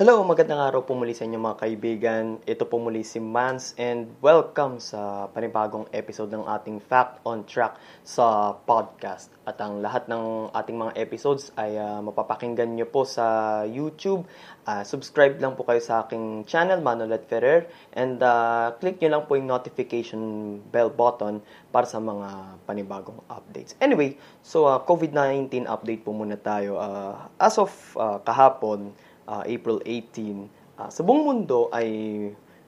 Hello, magandang araw po muli sa inyo mga kaibigan. Ito po muli si Mans and welcome sa panibagong episode ng ating Fact on Track sa podcast. At ang lahat ng ating mga episodes ay uh, mapapakinggan nyo po sa YouTube. Uh, subscribe lang po kayo sa aking channel, Manolet Ferrer. And uh, click nyo lang po yung notification bell button para sa mga panibagong updates. Anyway, so uh, COVID-19 update po muna tayo. Uh, as of uh, kahapon, uh, April 18, uh, sa buong mundo ay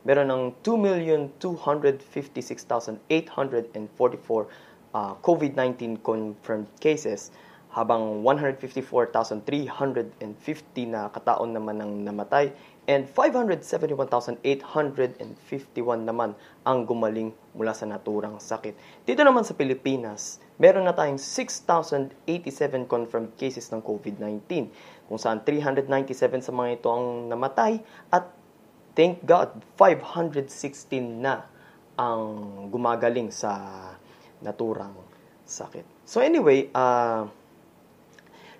meron ng 2,256,844 uh, COVID-19 confirmed cases habang 154,350 na kataon naman ang namatay and 571,851 naman ang gumaling mula sa naturang sakit. Dito naman sa Pilipinas, meron na tayong 6,087 confirmed cases ng COVID-19 kung saan 397 sa mga ito ang namatay at thank God 516 na ang gumagaling sa naturang sakit. So anyway, uh,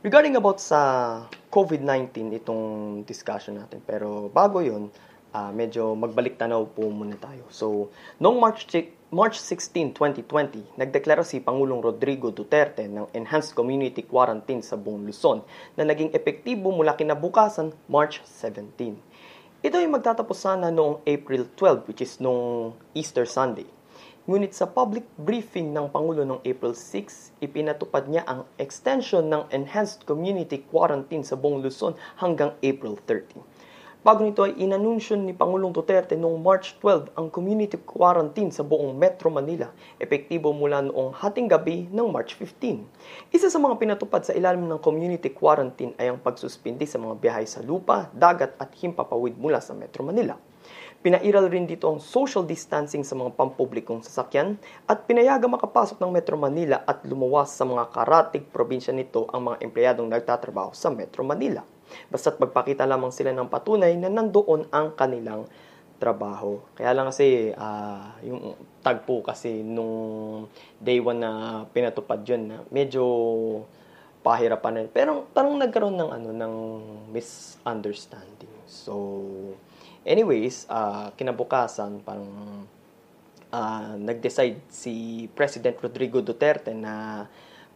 regarding about sa COVID-19 itong discussion natin. Pero bago 'yon, uh, medyo magbalik tanaw po muna tayo. So, noong March March 16, 2020, nagdeklara si Pangulong Rodrigo Duterte ng Enhanced Community Quarantine sa buong Luzon na naging epektibo mula kinabukasan March 17. Ito ay magtatapos sana noong April 12 which is noong Easter Sunday. Ngunit sa public briefing ng Pangulo noong April 6, ipinatupad niya ang extension ng Enhanced Community Quarantine sa buong Luzon hanggang April 30. Bago nito ay inanunsyo ni Pangulong Duterte noong March 12 ang community quarantine sa buong Metro Manila, epektibo mula noong hating gabi ng March 15. Isa sa mga pinatupad sa ilalim ng community quarantine ay ang pagsuspindi sa mga biyahe sa lupa, dagat at himpapawid mula sa Metro Manila. Pinairal rin dito ang social distancing sa mga pampublikong sasakyan at pinayaga makapasok ng Metro Manila at lumuwas sa mga karatig probinsya nito ang mga empleyadong nagtatrabaho sa Metro Manila. Basta't magpakita lamang sila ng patunay na nandoon ang kanilang trabaho. Kaya lang kasi uh, yung tagpo kasi nung day 1 na pinatupad yun na medyo pahirapan na. Pero parang nagkaroon ng ano ng misunderstanding. So Anyways, uh, kinabukasan, parang uh, nag-decide si President Rodrigo Duterte na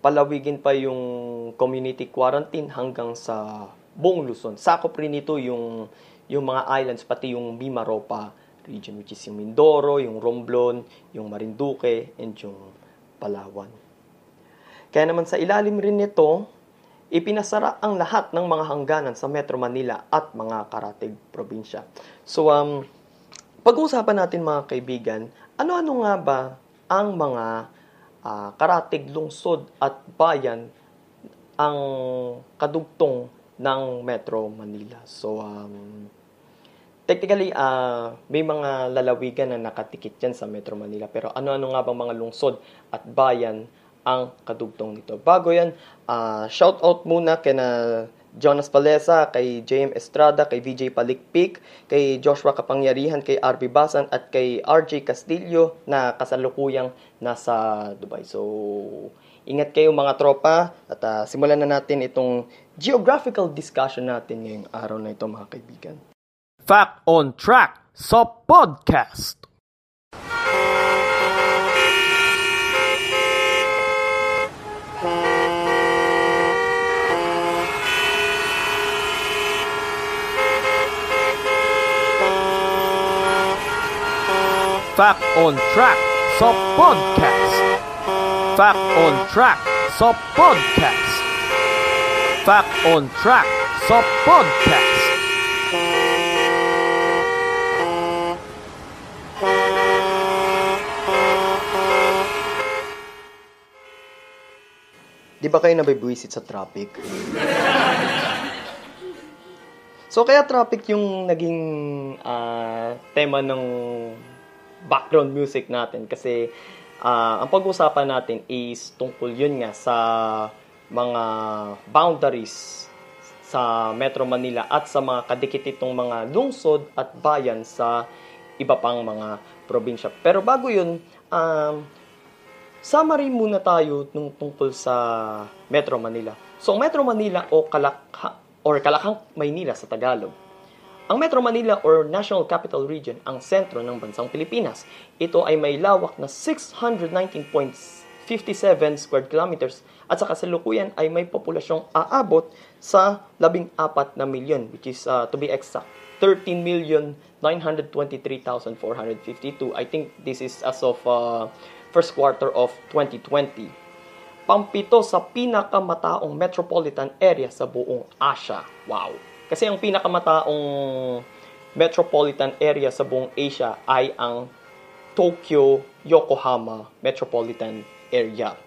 palawigin pa yung community quarantine hanggang sa buong Luzon. Sakop rin ito yung, yung mga islands, pati yung Mimaropa region, which is yung Mindoro, yung Romblon, yung Marinduque, and yung Palawan. Kaya naman sa ilalim rin nito, ipinasara ang lahat ng mga hangganan sa Metro Manila at mga karatig probinsya. So, um, pag-uusapan natin mga kaibigan, ano-ano nga ba ang mga uh, karatig lungsod at bayan ang kadugtong ng Metro Manila. So, um, technically, uh, may mga lalawigan na nakatikit yan sa Metro Manila. Pero ano-ano nga bang mga lungsod at bayan ang kadugtong nito. Bago yan, uh, shout out muna kina Jonas Palesa, kay JM Estrada, kay VJ Palikpik, kay Joshua Kapangyarihan, kay RB Basan at kay RJ Castillo na kasalukuyang nasa Dubai. So, ingat kayo mga tropa at uh, simulan na natin itong geographical discussion natin ngayong araw na ito mga kaibigan. Fact on Track sa podcast. Fact on Track sa podcast. Fact on Track sa podcast. Fact on Track sa podcast. Di ba kayo nabibwisit sa traffic? so, kaya traffic yung naging uh, tema ng background music natin kasi uh, ang pag-usapan natin is tungkol yun nga sa mga boundaries sa Metro Manila at sa mga kadikit itong mga lungsod at bayan sa iba pang mga probinsya. Pero bago yun, um, summary muna tayo nung tungkol sa Metro Manila. So, Metro Manila o Kalakha, or Kalakhang Maynila sa Tagalog. Ang Metro Manila or National Capital Region ang sentro ng bansang Pilipinas. Ito ay may lawak na 619.57 square kilometers at sa kasalukuyan ay may populasyong aabot sa 14 na milyon which is uh, to be exact 13 million 923,452. I think this is as of uh, first quarter of 2020. Pampito sa pinakamataong metropolitan area sa buong Asia. Wow! Kasi ang pinakamataong metropolitan area sa buong Asia ay ang Tokyo Yokohama Metropolitan Area.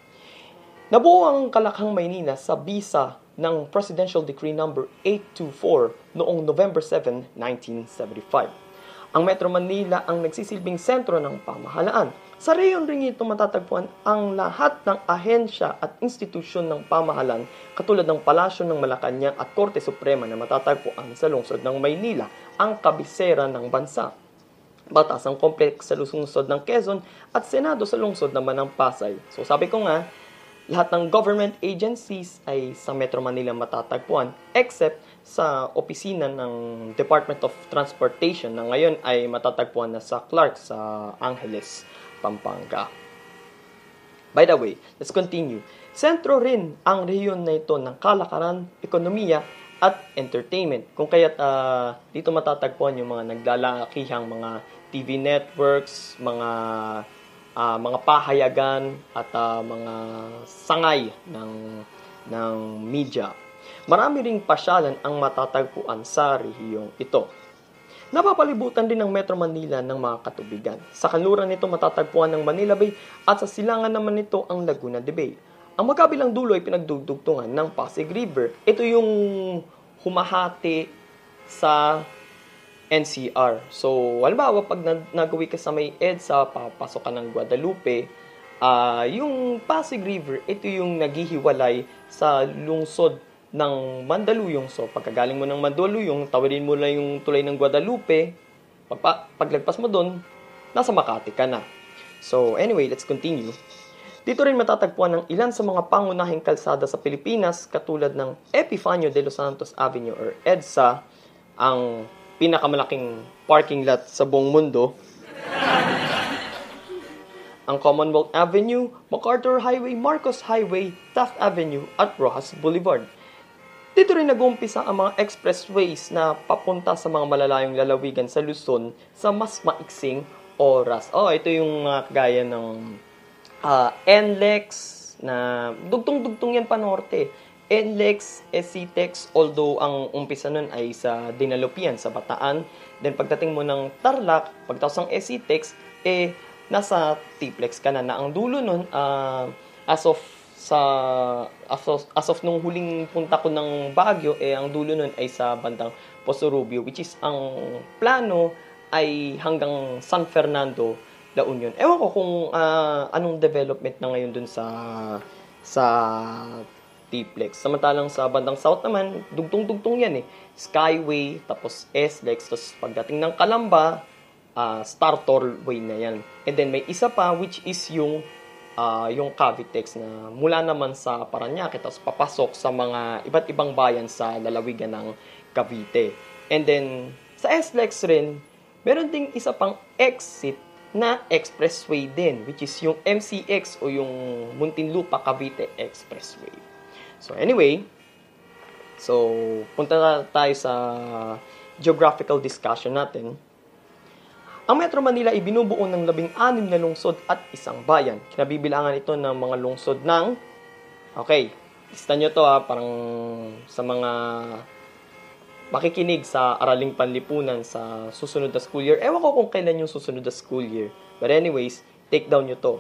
Nabuo ang Kalakhang Maynila sa bisa ng Presidential Decree number no. 824 noong November 7, 1975. Ang Metro Manila ang nagsisilbing sentro ng pamahalaan. Sa reyon ring ito matatagpuan ang lahat ng ahensya at institusyon ng pamahalaan katulad ng Palasyo ng Malacanang at Korte Suprema na matatagpuan sa lungsod ng Maynila, ang kabisera ng bansa. Batas ang kompleks sa lungsod ng Quezon at Senado sa lungsod naman ng Pasay. So sabi ko nga, lahat ng government agencies ay sa Metro Manila matatagpuan except sa opisina ng Department of Transportation na ngayon ay matatagpuan na sa Clark sa Angeles, Pampanga. By the way, let's continue. Sentro rin ang rehiyon na ito ng kalakaran, ekonomiya, at entertainment. Kung kaya't uh, dito matatagpuan yung mga naglalakihang mga TV networks, mga uh, mga pahayagan at uh, mga sangay ng ng media. Marami ring pasyalan ang matatagpuan sa rehiyong ito. Napapalibutan din ng Metro Manila ng mga katubigan. Sa kanluran nito matatagpuan ng Manila Bay at sa silangan naman nito ang Laguna de Bay. Ang magkabilang dulo ay pinagdugtugtungan ng Pasig River. Ito yung humahati sa NCR. So, halimbawa, pag nagawi ka sa may EDSA, papasok ka ng Guadalupe, uh, yung Pasig River, ito yung naghihiwalay sa lungsod ng Mandaluyong. So, pagkagaling mo ng Mandaluyong, tawirin mo lang yung tulay ng Guadalupe, pagpa, paglagpas mo doon, nasa Makati ka na. So, anyway, let's continue. Dito rin matatagpuan ng ilan sa mga pangunahing kalsada sa Pilipinas katulad ng Epifanio de los Santos Avenue or EDSA, ang pinakamalaking parking lot sa buong mundo. ang Commonwealth Avenue, MacArthur Highway, Marcos Highway, Taft Avenue at Rojas Boulevard. Dito rin nag-uumpisa ang mga expressways na papunta sa mga malalayong lalawigan sa Luzon sa mas maiksing oras. Oh, ito yung uh, gaya ng uh, NLEX na dugtong-dugtong yan pa norte. NLEX, SCTEX, although ang umpisa nun ay sa Dinalupian, sa Bataan. Then pagdating mo ng Tarlac, pagtaos ng SCTEX, eh, nasa Tiplex ka na, na ang dulo nun, uh, as of sa as of, as of nung huling punta ko ng Baguio eh ang dulo nun ay sa bandang Poso Rubio which is ang plano ay hanggang San Fernando La Union. Ewan ko kung uh, anong development na ngayon dun sa sa T-Plex. Samantalang sa bandang south naman, dugtong-dugtong yan eh. Skyway, tapos S-Lex, tapos pagdating ng Kalamba, uh, Star Tollway na yan. And then may isa pa which is yung uh, yung Cavitex na mula naman sa Paranaque tapos papasok sa mga iba't ibang bayan sa lalawigan ng Cavite. And then sa SLEX rin, meron ding isa pang exit na expressway din which is yung MCX o yung Muntinlupa Cavite Expressway. So anyway, so punta tayo sa geographical discussion natin. Ang Metro Manila ay binubuo ng labing-anim na lungsod at isang bayan. Kinabibilangan ito ng mga lungsod ng... Okay, lista nyo to ha, parang sa mga makikinig sa Araling Panlipunan sa susunod na school year. Ewan ko kung kailan yung susunod na school year. But anyways, take down nyo to.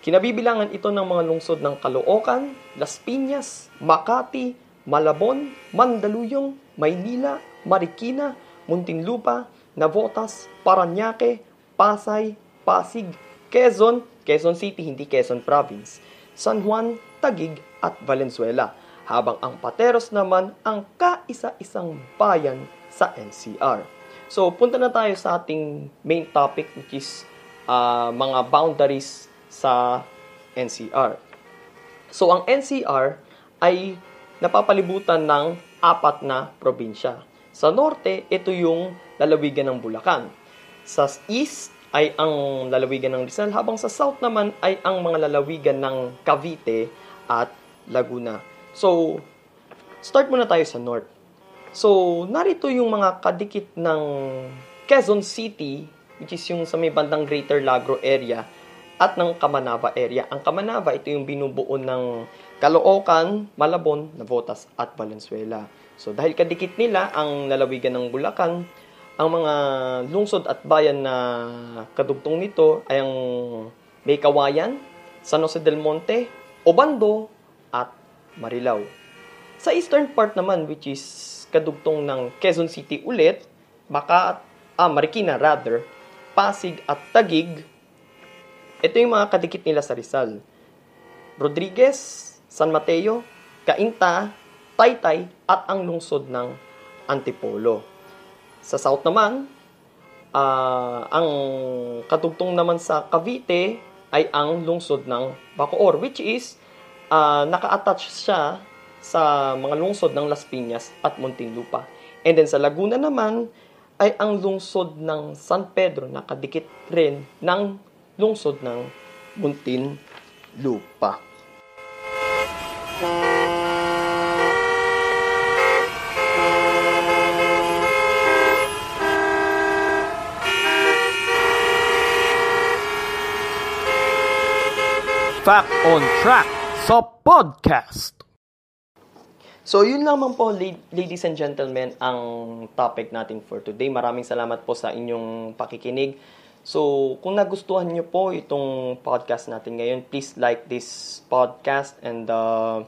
Kinabibilangan ito ng mga lungsod ng Caloocan, Las Piñas, Makati, Malabon, Mandaluyong, Maynila, Marikina, Muntinlupa, Navotas, Paranaque, Pasay, Pasig, Quezon, Quezon City, hindi Quezon Province, San Juan, Tagig, at Valenzuela. habang ang Pateros naman ang kaisa-isang bayan sa NCR. So, punta na tayo sa ating main topic which is uh, mga boundaries sa NCR. So, ang NCR ay napapalibutan ng apat na probinsya. Sa norte, ito yung lalawigan ng Bulacan. Sa east ay ang lalawigan ng Rizal, habang sa south naman ay ang mga lalawigan ng Cavite at Laguna. So, start muna tayo sa north. So, narito yung mga kadikit ng Quezon City, which is yung sa may bandang Greater Lagro area, at ng Kamanava area. Ang Kamanava, ito yung binubuo ng Caloocan, Malabon, Navotas, at Valenzuela. So, dahil kadikit nila ang lalawigan ng Bulacan, ang mga lungsod at bayan na kadugtong nito ay ang May Kawayan, San Jose del Monte, Obando, at Marilao. Sa eastern part naman, which is kadugtong ng Quezon City ulit, baka, ah, Marikina rather, Pasig at Tagig, ito yung mga kadikit nila sa Rizal. Rodriguez, San Mateo, Cainta, Taytay, at ang lungsod ng Antipolo. Sa south naman, uh, ang katugtong naman sa Cavite ay ang lungsod ng Bacoor, which is uh, naka-attach siya sa mga lungsod ng Las Piñas at Muntinlupa. And then sa Laguna naman ay ang lungsod ng San Pedro, nakadikit rin ng lungsod ng Muntinlupa. Fact on Track sa podcast. So, yun lamang po, ladies and gentlemen, ang topic natin for today. Maraming salamat po sa inyong pakikinig. So, kung nagustuhan niyo po itong podcast natin ngayon, please like this podcast and uh,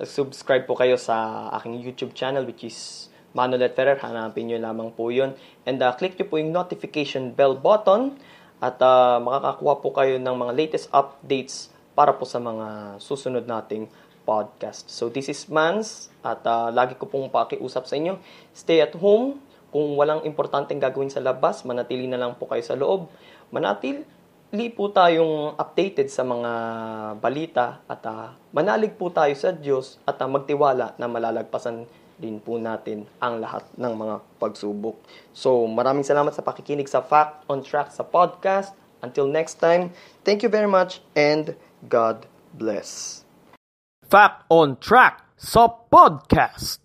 subscribe po kayo sa aking YouTube channel which is Manolet Ferrer. Hanapin niyo lamang po yun. And uh, click niyo po yung notification bell button at uh, makakakuha po kayo ng mga latest updates para po sa mga susunod nating podcast. So this is Mans at uh, lagi ko pong pakiusap sa inyo. Stay at home. Kung walang importanteng gagawin sa labas, manatili na lang po kayo sa loob. Manatili po tayong updated sa mga balita at uh, manalig po tayo sa Diyos at uh, magtiwala na malalagpasan din po natin ang lahat ng mga pagsubok. So maraming salamat sa pakikinig sa Fact on Track sa podcast. Until next time, thank you very much and God bless. Fact on Track sa podcast.